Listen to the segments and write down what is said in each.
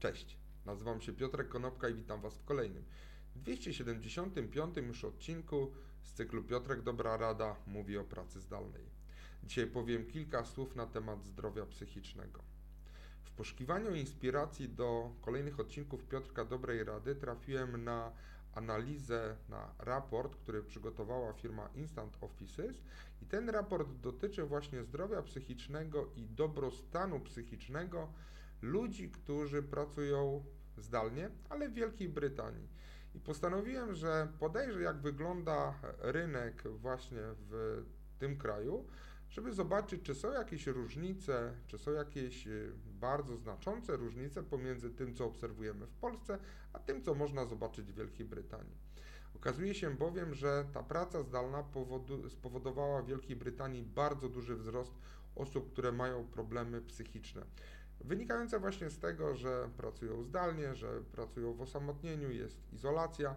Cześć, nazywam się Piotrek Konopka i witam Was w kolejnym 275 już odcinku z cyklu Piotrek Dobra Rada mówi o pracy zdalnej. Dzisiaj powiem kilka słów na temat zdrowia psychicznego. W poszukiwaniu inspiracji do kolejnych odcinków Piotrka Dobrej Rady trafiłem na analizę, na raport, który przygotowała firma Instant Offices i ten raport dotyczy właśnie zdrowia psychicznego i dobrostanu psychicznego ludzi, którzy pracują zdalnie, ale w Wielkiej Brytanii. I postanowiłem, że podejrzę, jak wygląda rynek właśnie w tym kraju, żeby zobaczyć, czy są jakieś różnice, czy są jakieś y, bardzo znaczące różnice pomiędzy tym, co obserwujemy w Polsce, a tym, co można zobaczyć w Wielkiej Brytanii. Okazuje się bowiem, że ta praca zdalna spowodowała w Wielkiej Brytanii bardzo duży wzrost osób, które mają problemy psychiczne wynikające właśnie z tego, że pracują zdalnie, że pracują w osamotnieniu, jest izolacja.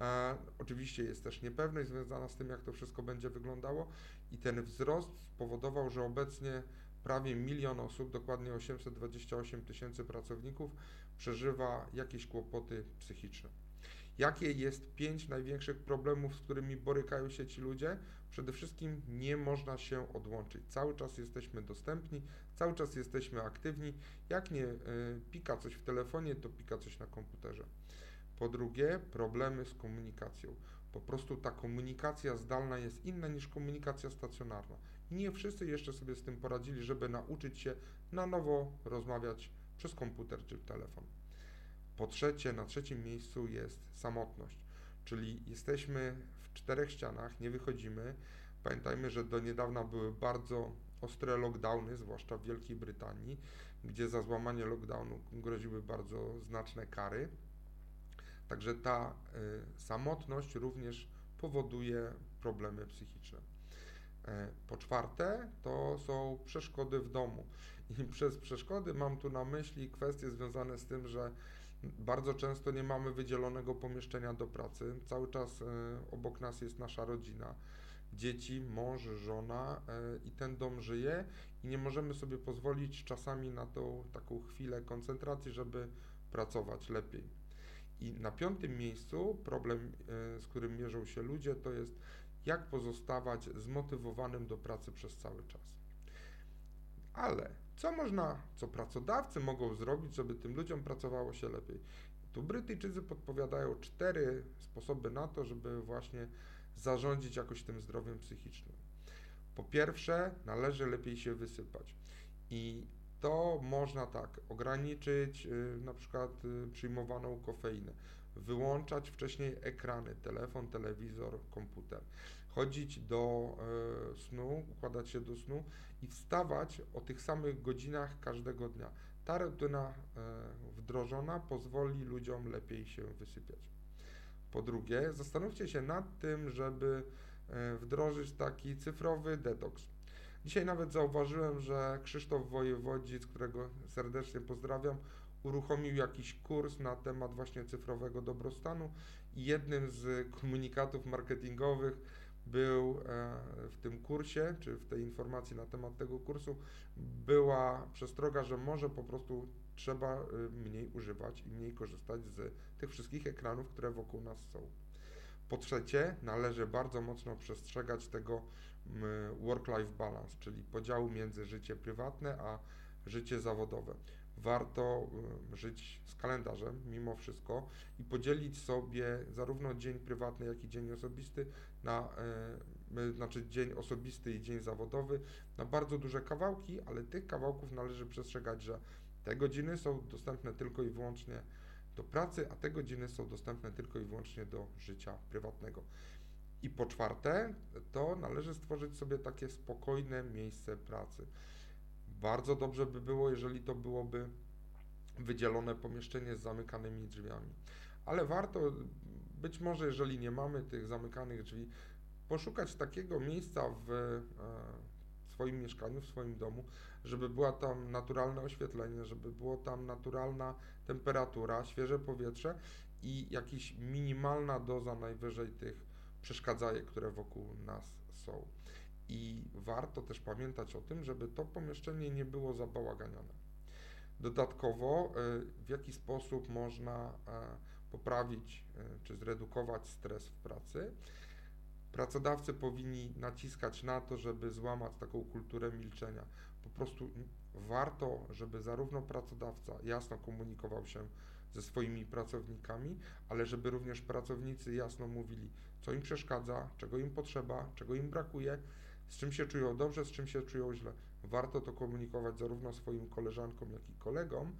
E, oczywiście jest też niepewność związana z tym, jak to wszystko będzie wyglądało, i ten wzrost spowodował, że obecnie prawie milion osób, dokładnie 828 tysięcy pracowników, przeżywa jakieś kłopoty psychiczne. Jakie jest pięć największych problemów, z którymi borykają się ci ludzie? Przede wszystkim nie można się odłączyć. Cały czas jesteśmy dostępni, cały czas jesteśmy aktywni. Jak nie y, pika coś w telefonie, to pika coś na komputerze. Po drugie, problemy z komunikacją. Po prostu ta komunikacja zdalna jest inna niż komunikacja stacjonarna. Nie wszyscy jeszcze sobie z tym poradzili, żeby nauczyć się na nowo rozmawiać przez komputer czy telefon. Po trzecie, na trzecim miejscu jest samotność, czyli jesteśmy w czterech ścianach, nie wychodzimy. Pamiętajmy, że do niedawna były bardzo ostre lockdowny, zwłaszcza w Wielkiej Brytanii, gdzie za złamanie lockdownu groziły bardzo znaczne kary. Także ta y, samotność również powoduje problemy psychiczne. E, po czwarte, to są przeszkody w domu. I przez przeszkody mam tu na myśli kwestie związane z tym, że bardzo często nie mamy wydzielonego pomieszczenia do pracy. Cały czas e, obok nas jest nasza rodzina, dzieci, mąż, żona e, i ten dom żyje i nie możemy sobie pozwolić czasami na tą taką chwilę koncentracji, żeby pracować lepiej. I na piątym miejscu problem, e, z którym mierzą się ludzie, to jest jak pozostawać zmotywowanym do pracy przez cały czas. Ale co można, co pracodawcy mogą zrobić, żeby tym ludziom pracowało się lepiej? Tu Brytyjczycy podpowiadają cztery sposoby na to, żeby właśnie zarządzić jakoś tym zdrowiem psychicznym. Po pierwsze, należy lepiej się wysypać. I to można tak ograniczyć y, na przykład y, przyjmowaną kofeinę, wyłączać wcześniej ekrany, telefon, telewizor, komputer chodzić do e, snu, układać się do snu i wstawać o tych samych godzinach każdego dnia. Ta rutyna e, wdrożona pozwoli ludziom lepiej się wysypiać. Po drugie, zastanówcie się nad tym, żeby e, wdrożyć taki cyfrowy detoks. Dzisiaj nawet zauważyłem, że Krzysztof Wojewodzic, którego serdecznie pozdrawiam, uruchomił jakiś kurs na temat właśnie cyfrowego dobrostanu i jednym z komunikatów marketingowych był e, w tym kursie, czy w tej informacji na temat tego kursu, była przestroga, że może po prostu trzeba e, mniej używać i mniej korzystać z tych wszystkich ekranów, które wokół nas są. Po trzecie, należy bardzo mocno przestrzegać tego work-life balance, czyli podziału między życie prywatne a życie zawodowe warto żyć z kalendarzem mimo wszystko i podzielić sobie zarówno dzień prywatny, jak i dzień osobisty na, e, znaczy dzień osobisty i dzień zawodowy na bardzo duże kawałki, ale tych kawałków należy przestrzegać, że te godziny są dostępne tylko i wyłącznie do pracy, a te godziny są dostępne tylko i wyłącznie do życia prywatnego. I po czwarte, to należy stworzyć sobie takie spokojne miejsce pracy. Bardzo dobrze by było, jeżeli to byłoby wydzielone pomieszczenie z zamykanymi drzwiami. Ale warto, być może jeżeli nie mamy tych zamykanych drzwi, poszukać takiego miejsca w e, swoim mieszkaniu, w swoim domu, żeby była tam naturalne oświetlenie, żeby było tam naturalna temperatura, świeże powietrze i jakaś minimalna doza najwyżej tych przeszkadzajek, które wokół nas są. I warto też pamiętać o tym, żeby to pomieszczenie nie było zabałaganione. Dodatkowo, w jaki sposób można poprawić czy zredukować stres w pracy. Pracodawcy powinni naciskać na to, żeby złamać taką kulturę milczenia. Po prostu warto, żeby zarówno pracodawca jasno komunikował się ze swoimi pracownikami, ale żeby również pracownicy jasno mówili, co im przeszkadza, czego im potrzeba, czego im brakuje, z czym się czują dobrze, z czym się czują źle. Warto to komunikować zarówno swoim koleżankom, jak i kolegom,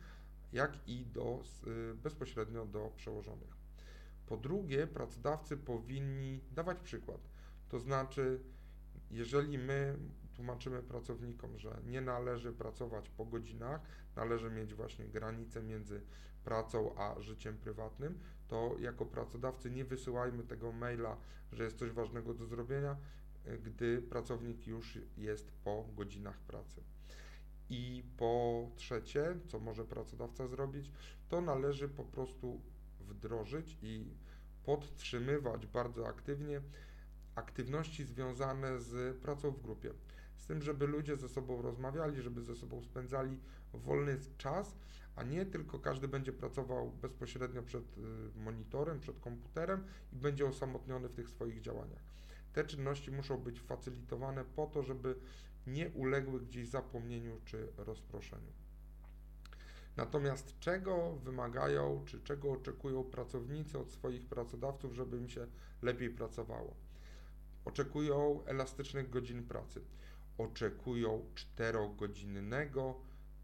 jak i do, y, bezpośrednio do przełożonych. Po drugie, pracodawcy powinni dawać przykład. To znaczy, jeżeli my tłumaczymy pracownikom, że nie należy pracować po godzinach, należy mieć właśnie granicę między pracą a życiem prywatnym, to jako pracodawcy nie wysyłajmy tego maila, że jest coś ważnego do zrobienia, gdy pracownik już jest po godzinach pracy. I po trzecie, co może pracodawca zrobić, to należy po prostu wdrożyć i podtrzymywać bardzo aktywnie aktywności związane z pracą w grupie. Z tym, żeby ludzie ze sobą rozmawiali, żeby ze sobą spędzali wolny czas, a nie tylko każdy będzie pracował bezpośrednio przed y, monitorem, przed komputerem i będzie osamotniony w tych swoich działaniach. Te czynności muszą być facylitowane po to, żeby nie uległy gdzieś zapomnieniu czy rozproszeniu. Natomiast czego wymagają, czy czego oczekują pracownicy od swoich pracodawców, żeby im się lepiej pracowało? Oczekują elastycznych godzin pracy, oczekują 4-godzinnego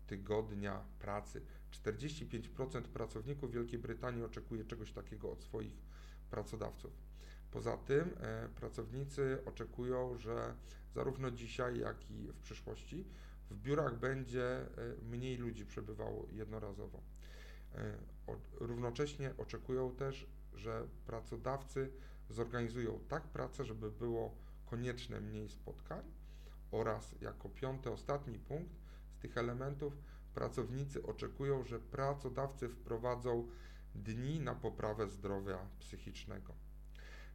tygodnia pracy. 45% pracowników Wielkiej Brytanii oczekuje czegoś takiego od swoich pracodawców. Poza tym e, pracownicy oczekują, że zarówno dzisiaj, jak i w przyszłości w biurach będzie e, mniej ludzi przebywało jednorazowo. E, równocześnie oczekują też, że pracodawcy zorganizują tak pracę, żeby było konieczne mniej spotkań oraz jako piąty, ostatni punkt z tych elementów pracownicy oczekują, że pracodawcy wprowadzą dni na poprawę zdrowia psychicznego.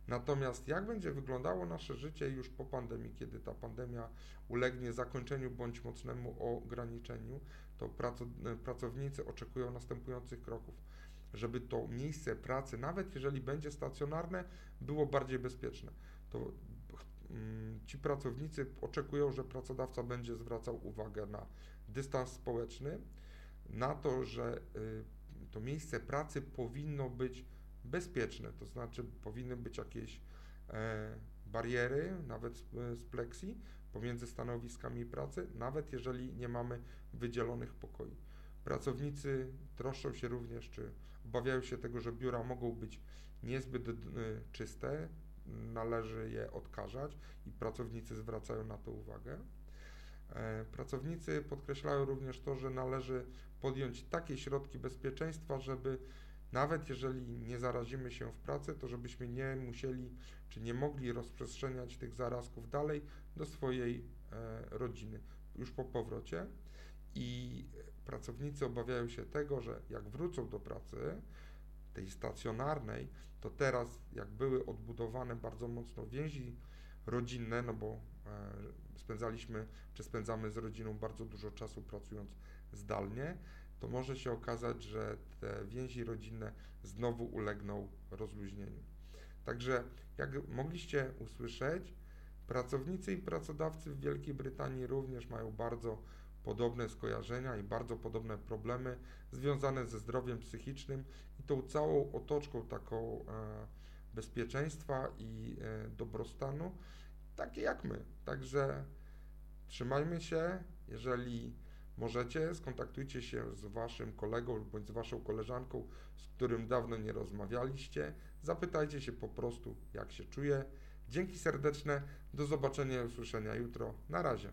Natomiast jak będzie wyglądało nasze życie już po pandemii, kiedy ta pandemia ulegnie zakończeniu bądź mocnemu ograniczeniu, to pracownicy oczekują następujących kroków. Żeby to miejsce pracy, nawet jeżeli będzie stacjonarne, było bardziej bezpieczne. To mm, ci pracownicy oczekują, że pracodawca będzie zwracał uwagę na dystans społeczny, na to, że y, to miejsce pracy powinno być bezpieczne, to znaczy powinny być jakieś e, bariery, nawet z, z pleksji, pomiędzy stanowiskami pracy, nawet jeżeli nie mamy wydzielonych pokoi. Pracownicy troszczą się również, czy obawiają się tego, że biura mogą być niezbyt y, czyste, należy je odkażać i pracownicy zwracają na to uwagę. E, pracownicy podkreślają również to, że należy podjąć takie środki bezpieczeństwa, żeby nawet jeżeli nie zarazimy się w pracy, to żebyśmy nie musieli czy nie mogli rozprzestrzeniać tych zarazków dalej do swojej e, rodziny już po powrocie. I pracownicy obawiają się tego, że jak wrócą do pracy, tej stacjonarnej, to teraz jak były odbudowane bardzo mocno więzi rodzinne, no bo e, spędzaliśmy czy spędzamy z rodziną bardzo dużo czasu pracując zdalnie, to może się okazać, że te więzi rodzinne znowu ulegną rozluźnieniu. Także, jak mogliście usłyszeć, pracownicy i pracodawcy w Wielkiej Brytanii również mają bardzo podobne skojarzenia i bardzo podobne problemy związane ze zdrowiem psychicznym i tą całą otoczką taką e, bezpieczeństwa i e, dobrostanu, takie jak my. Także trzymajmy się, jeżeli możecie, skontaktujcie się z waszym kolegą bądź z waszą koleżanką, z którym dawno nie rozmawialiście. Zapytajcie się po prostu, jak się czuje. Dzięki serdeczne, do zobaczenia i usłyszenia jutro. Na razie.